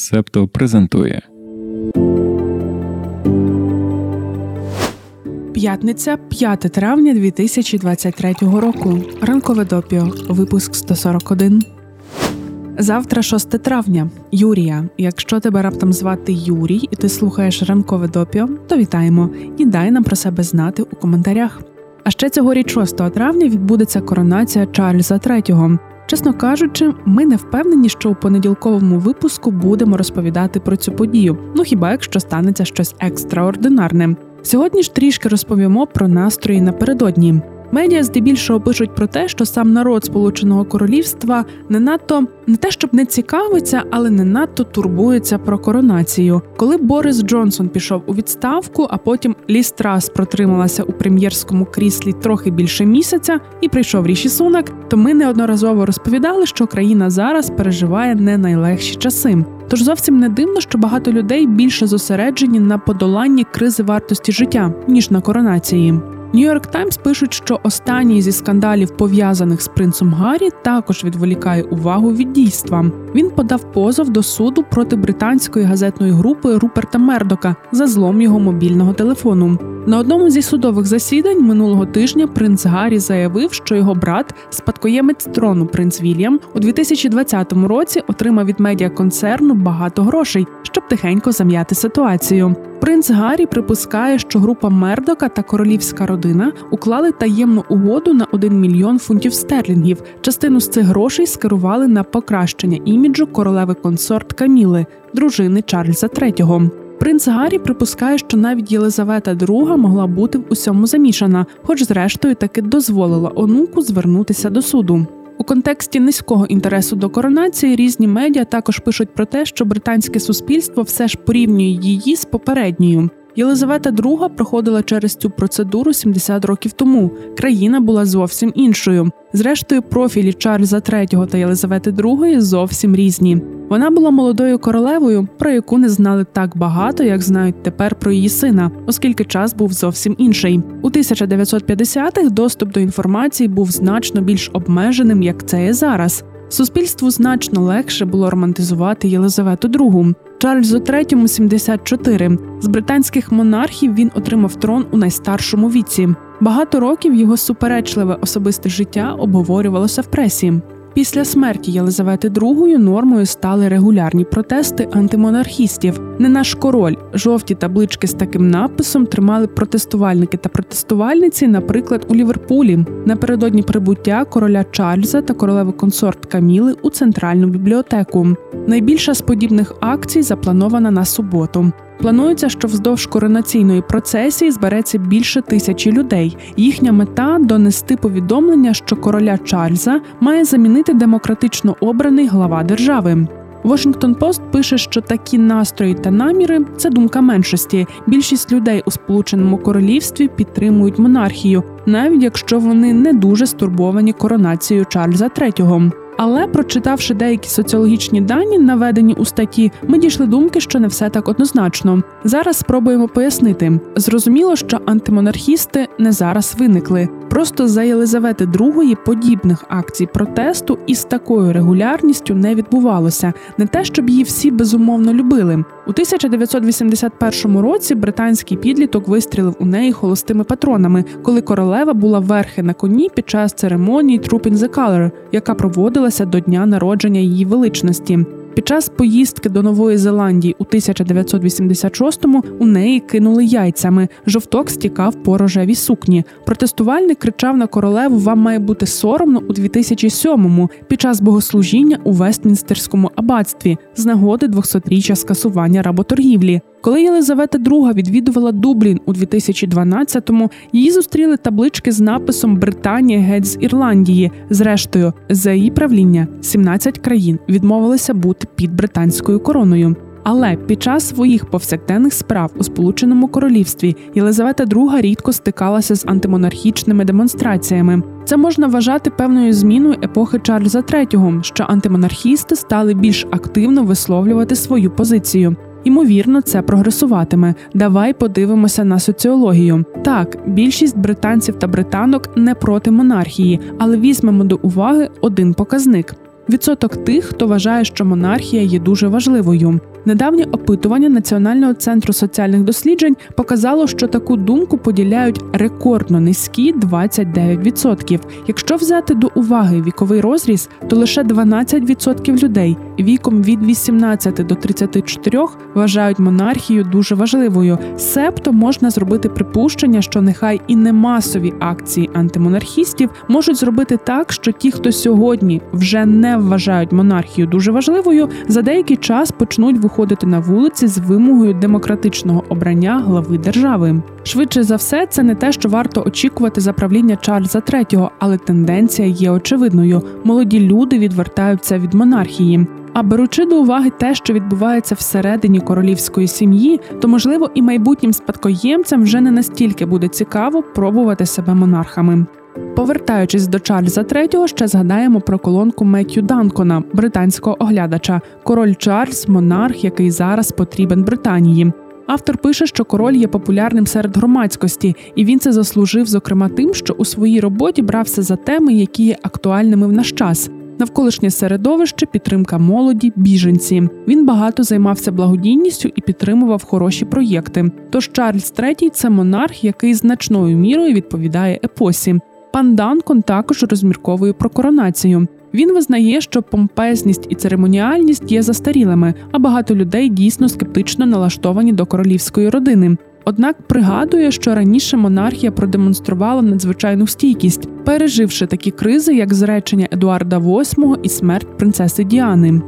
Септо презентує П'ятниця 5 травня 2023 року. Ранкове допіо. Випуск 141. Завтра 6 травня. Юрія. Якщо тебе раптом звати Юрій і ти слухаєш ранкове допіо, то вітаємо і дай нам про себе знати у коментарях. А ще цьогоріч 6 травня відбудеться коронація Чарльза III. Чесно кажучи, ми не впевнені, що у понеділковому випуску будемо розповідати про цю подію. Ну хіба якщо станеться щось екстраординарне? Сьогодні ж трішки розповімо про настрої напередодні. Медіа здебільшого пишуть про те, що сам народ Сполученого Королівства не надто не те, щоб не цікавиться, але не надто турбується про коронацію. Коли Борис Джонсон пішов у відставку, а потім Ліс Трас протрималася у прем'єрському кріслі трохи більше місяця і прийшов Ріші Сунак, то ми неодноразово розповідали, що країна зараз переживає не найлегші часи. Тож зовсім не дивно, що багато людей більше зосереджені на подоланні кризи вартості життя ніж на коронації. Нью-Йорк Таймс пишуть, що останній зі скандалів, пов'язаних з принцем Гаррі, також відволікає увагу від дійства. Він подав позов до суду проти британської газетної групи Руперта Мердока за злом його мобільного телефону. На одному зі судових засідань минулого тижня принц Гаррі заявив, що його брат, спадкоємець трону принц Вільям, у 2020 році отримав від медіаконцерну багато грошей, щоб тихенько зам'яти ситуацію. Принц Гаррі припускає, що група Мердока та королівська родина уклали таємну угоду на 1 мільйон фунтів стерлінгів. Частину з цих грошей скерували на покращення іміджу королеви консорт Каміли, дружини Чарльза III. Принц Гаррі припускає, що навіть Єлизавета II могла бути в усьому замішана, хоч зрештою таки дозволила онуку звернутися до суду. У контексті низького інтересу до коронації різні медіа також пишуть про те, що британське суспільство все ж порівнює її з попередньою. Єлизавета II проходила через цю процедуру 70 років тому. Країна була зовсім іншою. Зрештою, профілі Чарльза III та Єлизавети II зовсім різні. Вона була молодою королевою, про яку не знали так багато, як знають тепер про її сина, оскільки час був зовсім інший. У 1950-х доступ до інформації був значно більш обмеженим, як це є зараз. Суспільству значно легше було романтизувати Єлизавету II. Чарльзу III – 74. З британських монархів він отримав трон у найстаршому віці. Багато років його суперечливе особисте життя обговорювалося в пресі. Після смерті Єлизавети II нормою стали регулярні протести антимонархістів. Не наш король, жовті таблички з таким написом тримали протестувальники та протестувальниці, наприклад, у Ліверпулі напередодні прибуття короля Чарльза та королеви консорт Каміли у центральну бібліотеку. Найбільша з подібних акцій запланована на суботу. Планується, що вздовж коронаційної процесії збереться більше тисячі людей. Їхня мета донести повідомлення, що короля Чарльза має замінити демократично обраний глава держави. Washington Post пише, що такі настрої та наміри це думка меншості. Більшість людей у Сполученому Королівстві підтримують монархію, навіть якщо вони не дуже стурбовані коронацією Чарльза III. Але прочитавши деякі соціологічні дані, наведені у статті, ми дійшли думки, що не все так однозначно. Зараз спробуємо пояснити. Зрозуміло, що антимонархісти не зараз виникли. Просто за Єлизавети II подібних акцій протесту із такою регулярністю не відбувалося. Не те, щоб її всі безумовно любили. У 1981 році британський підліток вистрілив у неї холостими патронами, коли королева була верхи на коні під час церемонії Troop in the Color, яка проводилася до дня народження її величності. Під час поїздки до Нової Зеландії у 1986-му у неї кинули яйцями. Жовток стікав по рожевій сукні. Протестувальник кричав на королеву Вам має бути соромно у 2007-му під час богослужіння у Вестмінстерському аббатстві з нагоди 200-річчя скасування работоргівлі. Коли Єлизавета II відвідувала Дублін у 2012-му, її зустріли таблички з написом Британія геть з Ірландії. Зрештою, за її правління 17 країн відмовилися бути під британською короною. Але під час своїх повсякденних справ у Сполученому Королівстві Єлизавета II рідко стикалася з антимонархічними демонстраціями. Це можна вважати певною зміною епохи Чарльза III, що антимонархісти стали більш активно висловлювати свою позицію. Ймовірно, це прогресуватиме. Давай подивимося на соціологію. Так, більшість британців та британок не проти монархії, але візьмемо до уваги один показник. Відсоток тих, хто вважає, що монархія є дуже важливою. Недавнє опитування Національного центру соціальних досліджень показало, що таку думку поділяють рекордно низькі 29%. Якщо взяти до уваги віковий розріз, то лише 12% людей віком від 18 до 34 вважають монархію дуже важливою. Себто можна зробити припущення, що нехай і не масові акції антимонархістів можуть зробити так, що ті, хто сьогодні вже не вважають монархію дуже важливою, за деякий час почнуть виходити на вулиці з вимогою демократичного обрання глави держави. Швидше за все, це не те, що варто очікувати за правління Чарльза III, але тенденція є очевидною. Молоді люди відвертаються від монархії. А беручи до уваги те, що відбувається всередині королівської сім'ї, то можливо і майбутнім спадкоємцям вже не настільки буде цікаво пробувати себе монархами. Повертаючись до Чарльза III, ще згадаємо про колонку Меттю Данкона, британського оглядача, король Чарльз, монарх, який зараз потрібен Британії. Автор пише, що король є популярним серед громадськості, і він це заслужив, зокрема, тим, що у своїй роботі брався за теми, які є актуальними в наш час. Навколишнє середовище, підтримка молоді, біженці. Він багато займався благодійністю і підтримував хороші проєкти. Тож Чарльз III – це монарх, який значною мірою відповідає епосі. Пан Данкон також розмірковує про коронацію. Він визнає, що помпезність і церемоніальність є застарілими, а багато людей дійсно скептично налаштовані до королівської родини. Однак пригадує, що раніше монархія продемонструвала надзвичайну стійкість, переживши такі кризи, як зречення Едуарда VIII і смерть принцеси Діани.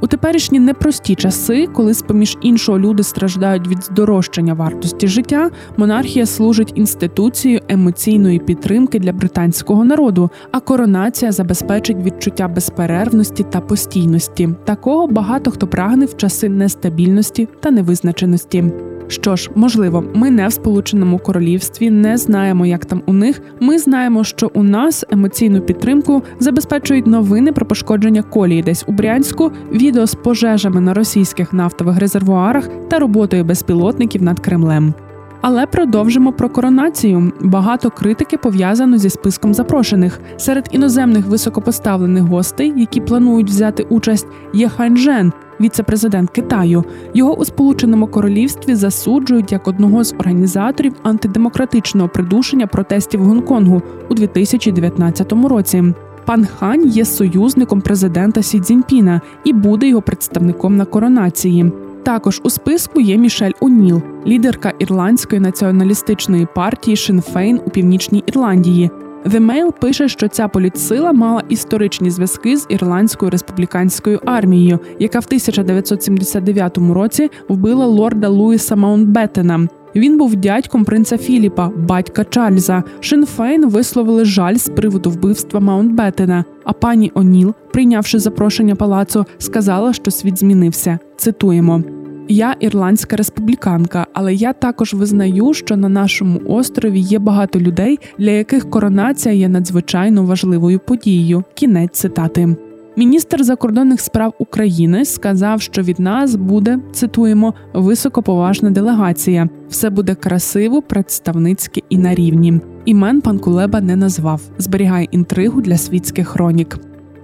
У теперішні непрості часи, коли з поміж іншого люди страждають від здорожчання вартості життя, монархія служить інституцією емоційної підтримки для британського народу, а коронація забезпечить відчуття безперервності та постійності. Такого багато хто прагне в часи нестабільності та невизначеності. Що ж, можливо, ми не в Сполученому Королівстві, не знаємо, як там у них. Ми знаємо, що у нас емоційну підтримку забезпечують новини про пошкодження колії десь у Брянську, відео з пожежами на російських нафтових резервуарах та роботою безпілотників над Кремлем. Але продовжимо про коронацію. Багато критики пов'язано зі списком запрошених. Серед іноземних високопоставлених гостей, які планують взяти участь, є Хань Чжен, віце-президент Китаю. Його у Сполученому Королівстві засуджують як одного з організаторів антидемократичного придушення протестів Гонконгу у 2019 році. Пан Хань є союзником президента Сі Цзіньпіна і буде його представником на коронації. Також у списку є Мішель О'Ніл, лідерка ірландської націоналістичної партії Шинн Фейн у північній Ірландії. The Mail пише, що ця політсила мала історичні зв'язки з ірландською республіканською армією, яка в 1979 році вбила лорда Луїса Маунтбеттена. Він був дядьком принца Філіпа, батька Чарльза. Шинфейн висловили жаль з приводу вбивства Маунтбеттена, А пані О'Ніл, прийнявши запрошення палацу, сказала, що світ змінився. Цитуємо. Я ірландська республіканка, але я також визнаю, що на нашому острові є багато людей, для яких коронація є надзвичайно важливою подією. Кінець цитати. Міністр закордонних справ України сказав, що від нас буде цитуємо високоповажна делегація. Все буде красиво, представницьке і на рівні. Імен пан Кулеба не назвав, зберігає інтригу для світських хронік.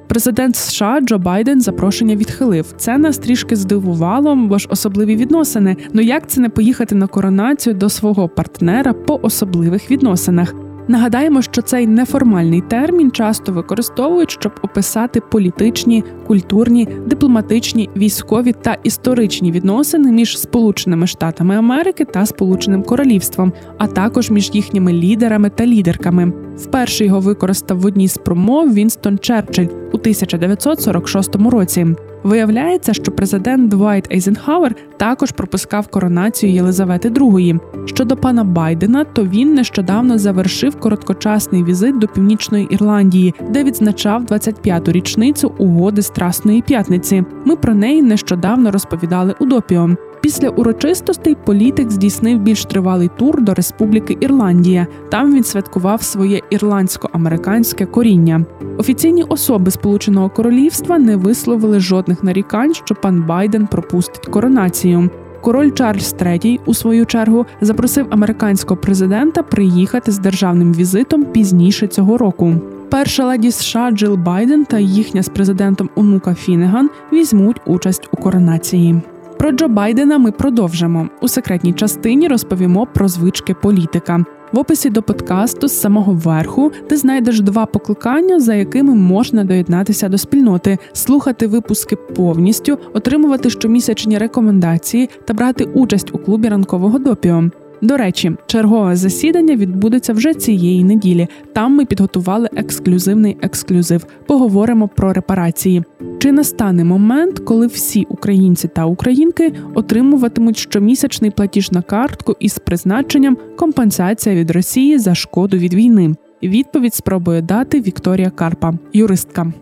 Президент США Джо Байден запрошення відхилив. Це нас трішки здивувало, бо ж особливі відносини. Ну як це не поїхати на коронацію до свого партнера по особливих відносинах? Нагадаємо, що цей неформальний термін часто використовують, щоб описати політичні, культурні, дипломатичні, військові та історичні відносини між Сполученими Штатами Америки та Сполученим Королівством, а також між їхніми лідерами та лідерками. Вперше його використав в одній з промов Вінстон Черчилль у 1946 році. Виявляється, що президент Двайт Ейзенхауер також пропускав коронацію Єлизавети II. Щодо пана Байдена, то він нещодавно завершив короткочасний візит до північної Ірландії, де відзначав 25-ту річницю угоди Страсної п'ятниці. Ми про неї нещодавно розповідали у допіо. Після урочистостей політик здійснив більш тривалий тур до Республіки Ірландія. Там він святкував своє ірландсько-американське коріння. Офіційні особи Сполученого Королівства не висловили жодних нарікань, що пан Байден пропустить коронацію. Король Чарльз III, у свою чергу запросив американського президента приїхати з державним візитом пізніше цього року. Перша леді США Джил Байден та їхня з президентом онука Фінеган візьмуть участь у коронації. Про Джо Байдена ми продовжимо у секретній частині. Розповімо про звички політика. В описі до подкасту з самого верху ти знайдеш два покликання, за якими можна доєднатися до спільноти, слухати випуски повністю, отримувати щомісячні рекомендації та брати участь у клубі ранкового допіо. До речі, чергове засідання відбудеться вже цієї неділі. Там ми підготували ексклюзивний ексклюзив. Поговоримо про репарації. Чи настане момент, коли всі українці та українки отримуватимуть щомісячний платіж на картку із призначенням компенсація від Росії за шкоду від війни? Відповідь спробує дати Вікторія Карпа, юристка.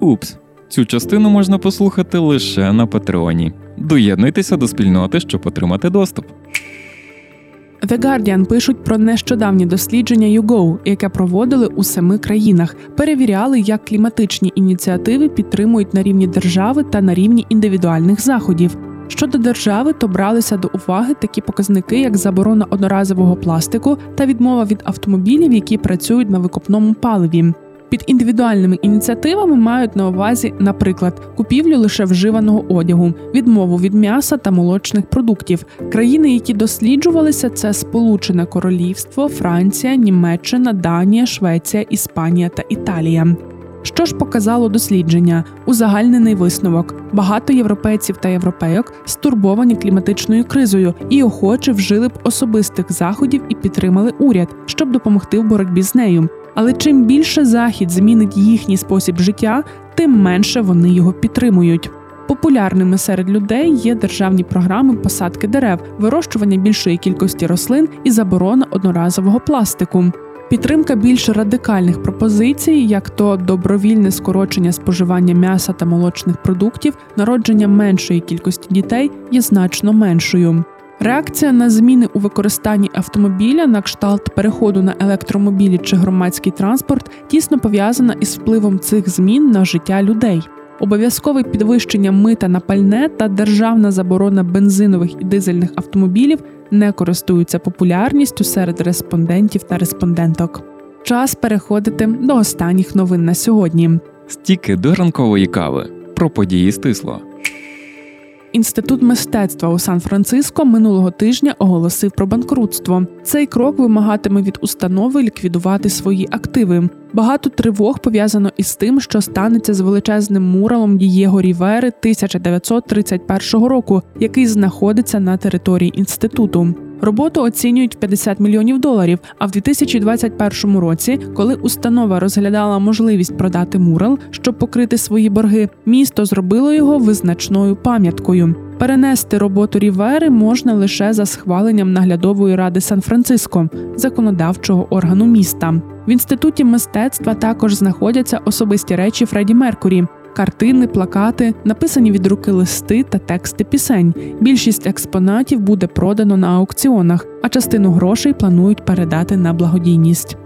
Упс, цю частину можна послухати лише на Патреоні. Доєднуйтеся до спільноти, щоб отримати доступ. The Guardian пишуть про нещодавні дослідження YouGo, яке проводили у семи країнах. Перевіряли, як кліматичні ініціативи підтримують на рівні держави та на рівні індивідуальних заходів. Щодо держави, то бралися до уваги такі показники, як заборона одноразового пластику та відмова від автомобілів, які працюють на викопному паливі. Під індивідуальними ініціативами мають на увазі, наприклад, купівлю лише вживаного одягу, відмову від м'яса та молочних продуктів. Країни, які досліджувалися, це Сполучене Королівство, Франція, Німеччина, Данія, Швеція, Іспанія та Італія. Що ж показало дослідження? Узагальнений висновок: багато європейців та європейок стурбовані кліматичною кризою і охоче вжили б особистих заходів і підтримали уряд, щоб допомогти в боротьбі з нею. Але чим більше захід змінить їхній спосіб життя, тим менше вони його підтримують. Популярними серед людей є державні програми посадки дерев, вирощування більшої кількості рослин і заборона одноразового пластику. Підтримка більш радикальних пропозицій, як то добровільне скорочення споживання м'яса та молочних продуктів, народження меншої кількості дітей є значно меншою. Реакція на зміни у використанні автомобіля на кшталт переходу на електромобілі чи громадський транспорт тісно пов'язана із впливом цих змін на життя людей. Обов'язкове підвищення мита на пальне та державна заборона бензинових і дизельних автомобілів не користуються популярністю серед респондентів та респонденток. Час переходити до останніх новин на сьогодні. Стіки до ранкової кави про події стисло. Інститут мистецтва у Сан-Франциско минулого тижня оголосив про банкрутство. Цей крок вимагатиме від установи ліквідувати свої активи. Багато тривог пов'язано із тим, що станеться з величезним муралом Дієго Рівери 1931 року, який знаходиться на території інституту. Роботу оцінюють в 50 мільйонів доларів. А в 2021 році, коли установа розглядала можливість продати мурал, щоб покрити свої борги, місто зробило його визначною пам'яткою. Перенести роботу Рівери можна лише за схваленням наглядової ради Сан-Франциско, законодавчого органу міста. В інституті мистецтва також знаходяться особисті речі Фредді Меркурі. Картини, плакати, написані від руки листи та тексти пісень. Більшість експонатів буде продано на аукціонах, а частину грошей планують передати на благодійність.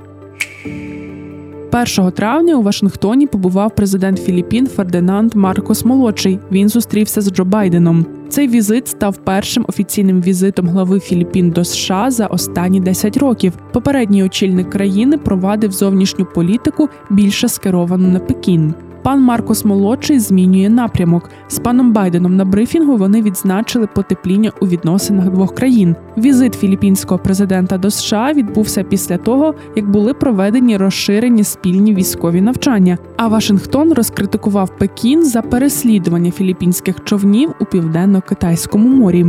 1 травня у Вашингтоні побував президент Філіппін Фердинанд Маркос Молодший. Він зустрівся з Джо Байденом. Цей візит став першим офіційним візитом глави Філіппін до США за останні 10 років. Попередній очільник країни провадив зовнішню політику більше скеровану на Пекін. Пан Маркос молодший змінює напрямок. З паном Байденом на брифінгу вони відзначили потепління у відносинах двох країн. Візит філіппінського президента до США відбувся після того, як були проведені розширені спільні військові навчання. А Вашингтон розкритикував Пекін за переслідування філіппінських човнів у південно-китайському морі.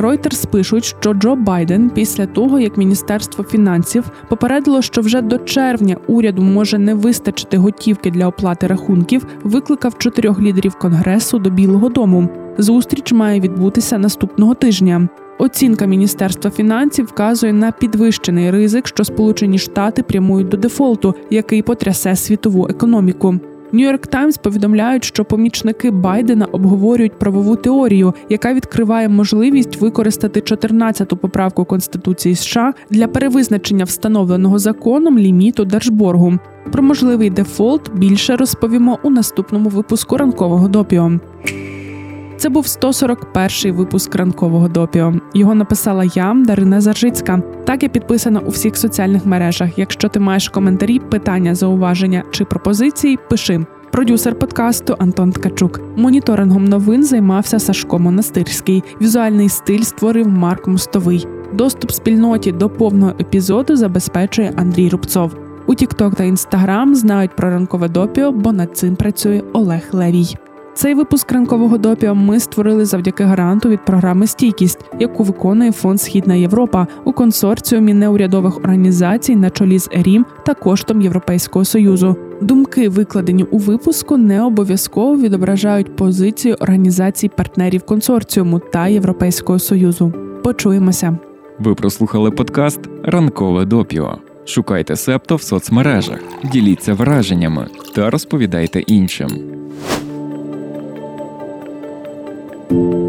Reuters пишуть, що Джо Байден після того, як Міністерство фінансів попередило, що вже до червня уряду може не вистачити готівки для оплати рахунків, викликав чотирьох лідерів конгресу до Білого Дому. Зустріч має відбутися наступного тижня. Оцінка Міністерства фінансів вказує на підвищений ризик, що Сполучені Штати прямують до дефолту, який потрясе світову економіку. Нью-Йорк Таймс повідомляють, що помічники Байдена обговорюють правову теорію, яка відкриває можливість використати 14-ту поправку Конституції США для перевизначення встановленого законом ліміту держборгу. Про можливий дефолт більше розповімо у наступному випуску ранкового допіо. Це був 141-й випуск ранкового допіо. Його написала я, Дарина Заржицька. Так я підписана у всіх соціальних мережах. Якщо ти маєш коментарі, питання, зауваження чи пропозиції, пиши. продюсер подкасту Антон Ткачук. Моніторингом новин займався Сашко Монастирський. Візуальний стиль створив Марк Мостовий. Доступ спільноті до повного епізоду забезпечує Андрій Рубцов. У TikTok та Instagram знають про ранкове допіо, бо над цим працює Олег Левій. Цей випуск ранкового допіо ми створили завдяки гранту від програми Стійкість, яку виконує фонд Східна Європа у консорціумі неурядових організацій на чолі з ЕРІМ та коштом Європейського союзу. Думки, викладені у випуску, не обов'язково відображають позицію організацій партнерів консорціуму та Європейського союзу. Почуємося. Ви прослухали подкаст Ранкове допіо. Шукайте септо в соцмережах, діліться враженнями та розповідайте іншим. Thank you.